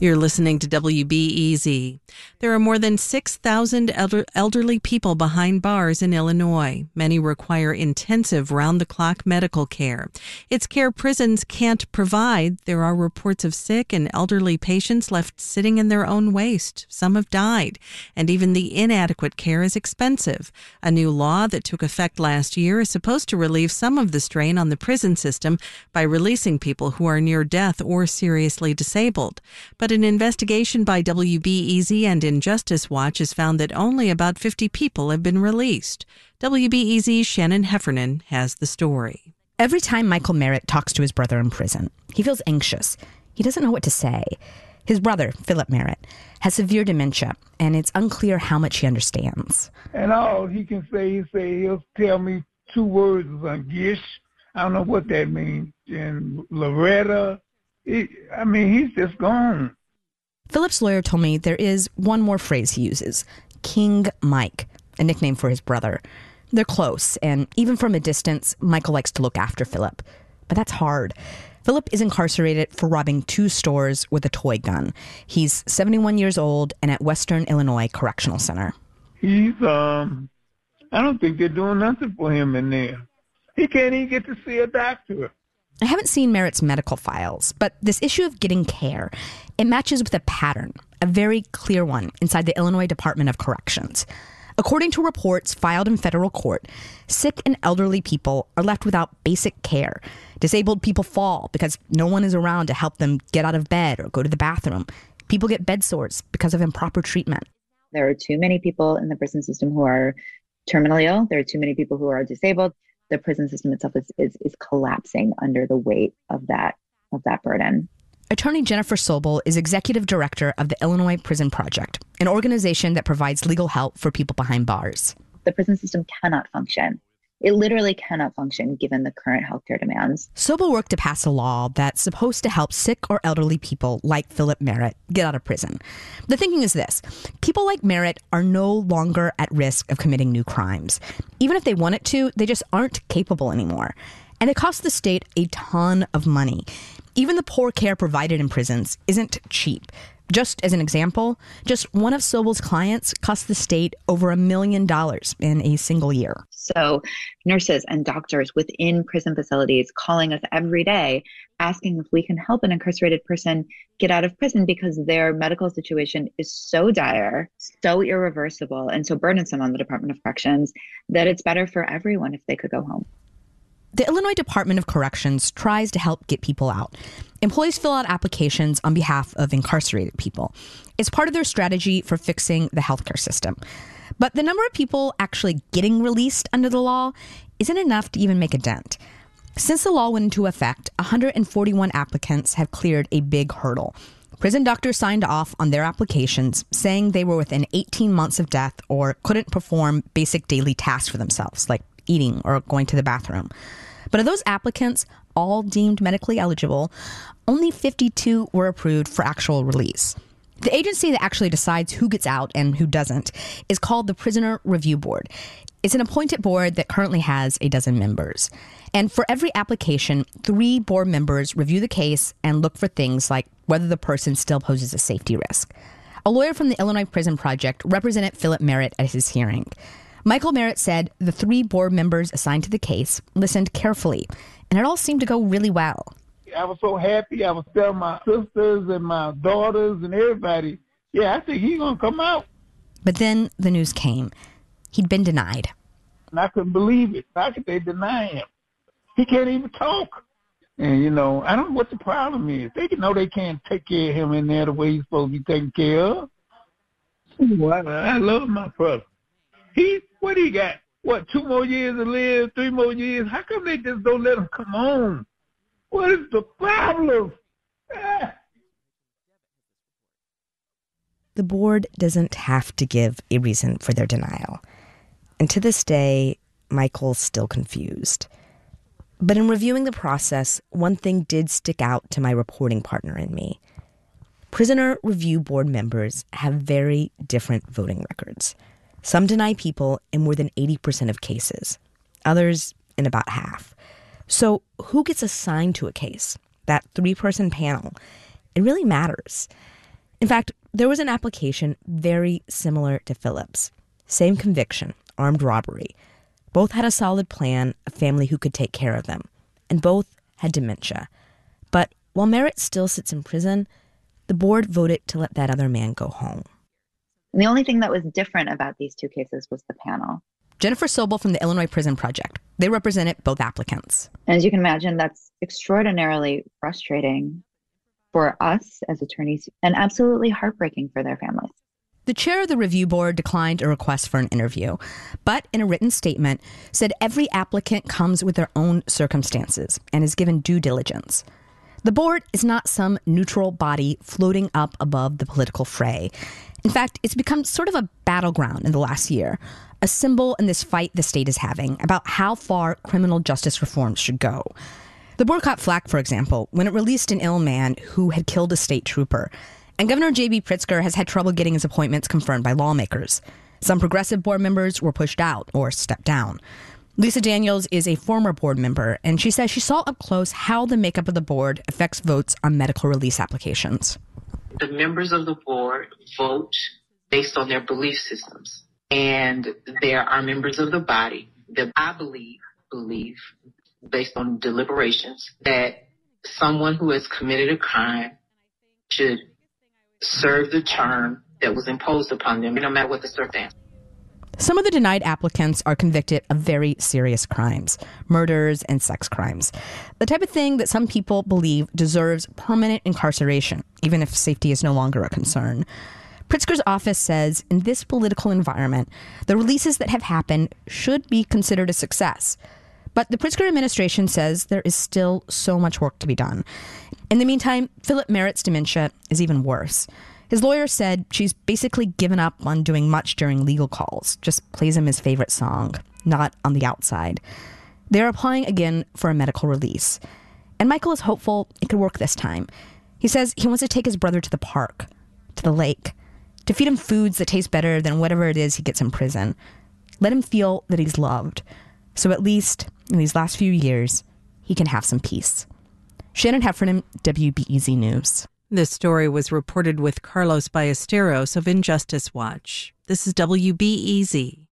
You're listening to WBEZ. There are more than 6,000 elder- elderly people behind bars in Illinois. Many require intensive round the clock medical care. It's care prisons can't provide. There are reports of sick and elderly patients left sitting in their own waste. Some have died, and even the inadequate care is expensive. A new law that took effect last year is supposed to relieve some of the strain on the prison system by releasing people who are near death or seriously disabled. But an investigation by WBEZ and Injustice Watch has found that only about 50 people have been released. WBEZ's Shannon Heffernan has the story. Every time Michael Merritt talks to his brother in prison, he feels anxious. He doesn't know what to say. His brother, Philip Merritt, has severe dementia, and it's unclear how much he understands. And all he can say is say he'll tell me two words like gish. I don't know what that means. And Loretta. It, I mean, he's just gone. Philip's lawyer told me there is one more phrase he uses King Mike, a nickname for his brother. They're close, and even from a distance, Michael likes to look after Philip. But that's hard. Philip is incarcerated for robbing two stores with a toy gun. He's 71 years old and at Western Illinois Correctional Center. He's, um, I don't think they're doing nothing for him in there. He can't even get to see a doctor. I haven't seen Merritt's medical files, but this issue of getting care, it matches with a pattern, a very clear one inside the Illinois Department of Corrections. According to reports filed in federal court, sick and elderly people are left without basic care. Disabled people fall because no one is around to help them get out of bed or go to the bathroom. People get bed sores because of improper treatment. There are too many people in the prison system who are terminally ill. There are too many people who are disabled the prison system itself is, is, is collapsing under the weight of that of that burden. Attorney Jennifer Soble is executive director of the Illinois Prison Project, an organization that provides legal help for people behind bars. The prison system cannot function it literally cannot function given the current healthcare demands. Soble worked to pass a law that's supposed to help sick or elderly people like Philip Merritt get out of prison. The thinking is this people like Merritt are no longer at risk of committing new crimes. Even if they wanted to, they just aren't capable anymore. And it costs the state a ton of money. Even the poor care provided in prisons isn't cheap. Just as an example, just one of Soble's clients cost the state over a million dollars in a single year. So, nurses and doctors within prison facilities calling us every day asking if we can help an incarcerated person get out of prison because their medical situation is so dire, so irreversible, and so burdensome on the Department of Corrections that it's better for everyone if they could go home. The Illinois Department of Corrections tries to help get people out. Employees fill out applications on behalf of incarcerated people. It's part of their strategy for fixing the healthcare system. But the number of people actually getting released under the law isn't enough to even make a dent. Since the law went into effect, 141 applicants have cleared a big hurdle. Prison doctors signed off on their applications, saying they were within 18 months of death or couldn't perform basic daily tasks for themselves, like eating or going to the bathroom. But of those applicants, all deemed medically eligible, only 52 were approved for actual release. The agency that actually decides who gets out and who doesn't is called the Prisoner Review Board. It's an appointed board that currently has a dozen members. And for every application, three board members review the case and look for things like whether the person still poses a safety risk. A lawyer from the Illinois Prison Project represented Philip Merritt at his hearing. Michael Merritt said the three board members assigned to the case listened carefully, and it all seemed to go really well. I was so happy. I was telling my sisters and my daughters and everybody, yeah, I think he's going to come out. But then the news came. He'd been denied. And I couldn't believe it. How could they deny him? He can't even talk. And, you know, I don't know what the problem is. They know they can't take care of him in there the way he's supposed to be taken care of. Well, I love my brother. He what he got? What, two more years to live, three more years? How come they just don't let him come home? What is the problem? The board doesn't have to give a reason for their denial. And to this day, Michael's still confused. But in reviewing the process, one thing did stick out to my reporting partner and me. Prisoner Review Board members have very different voting records. Some deny people in more than 80% of cases, others in about half. So, who gets assigned to a case? That three person panel. It really matters. In fact, there was an application very similar to Philip's. Same conviction, armed robbery. Both had a solid plan, a family who could take care of them, and both had dementia. But while Merritt still sits in prison, the board voted to let that other man go home. And the only thing that was different about these two cases was the panel. Jennifer Soble from the Illinois Prison Project. They represented both applicants. And as you can imagine, that's extraordinarily frustrating for us as attorneys and absolutely heartbreaking for their families. The chair of the review board declined a request for an interview, but in a written statement said every applicant comes with their own circumstances and is given due diligence. The board is not some neutral body floating up above the political fray. In fact, it's become sort of a battleground in the last year, a symbol in this fight the state is having about how far criminal justice reforms should go. The board caught flack, for example, when it released an ill man who had killed a state trooper. And Governor J.B. Pritzker has had trouble getting his appointments confirmed by lawmakers. Some progressive board members were pushed out or stepped down. Lisa Daniels is a former board member, and she says she saw up close how the makeup of the board affects votes on medical release applications. The members of the board vote based on their belief systems. And there are members of the body that I believe, believe, based on deliberations, that someone who has committed a crime should serve the term that was imposed upon them, no matter what the circumstance. Some of the denied applicants are convicted of very serious crimes, murders and sex crimes. The type of thing that some people believe deserves permanent incarceration, even if safety is no longer a concern. Pritzker's office says in this political environment, the releases that have happened should be considered a success. But the Pritzker administration says there is still so much work to be done. In the meantime, Philip Merritt's dementia is even worse. His lawyer said she's basically given up on doing much during legal calls, just plays him his favorite song, not on the outside. They're applying again for a medical release. And Michael is hopeful it could work this time. He says he wants to take his brother to the park, to the lake, to feed him foods that taste better than whatever it is he gets in prison. Let him feel that he's loved. So at least in these last few years, he can have some peace. Shannon Heffernan, WBEZ News. This story was reported with Carlos Ballesteros of Injustice Watch. This is WBEZ.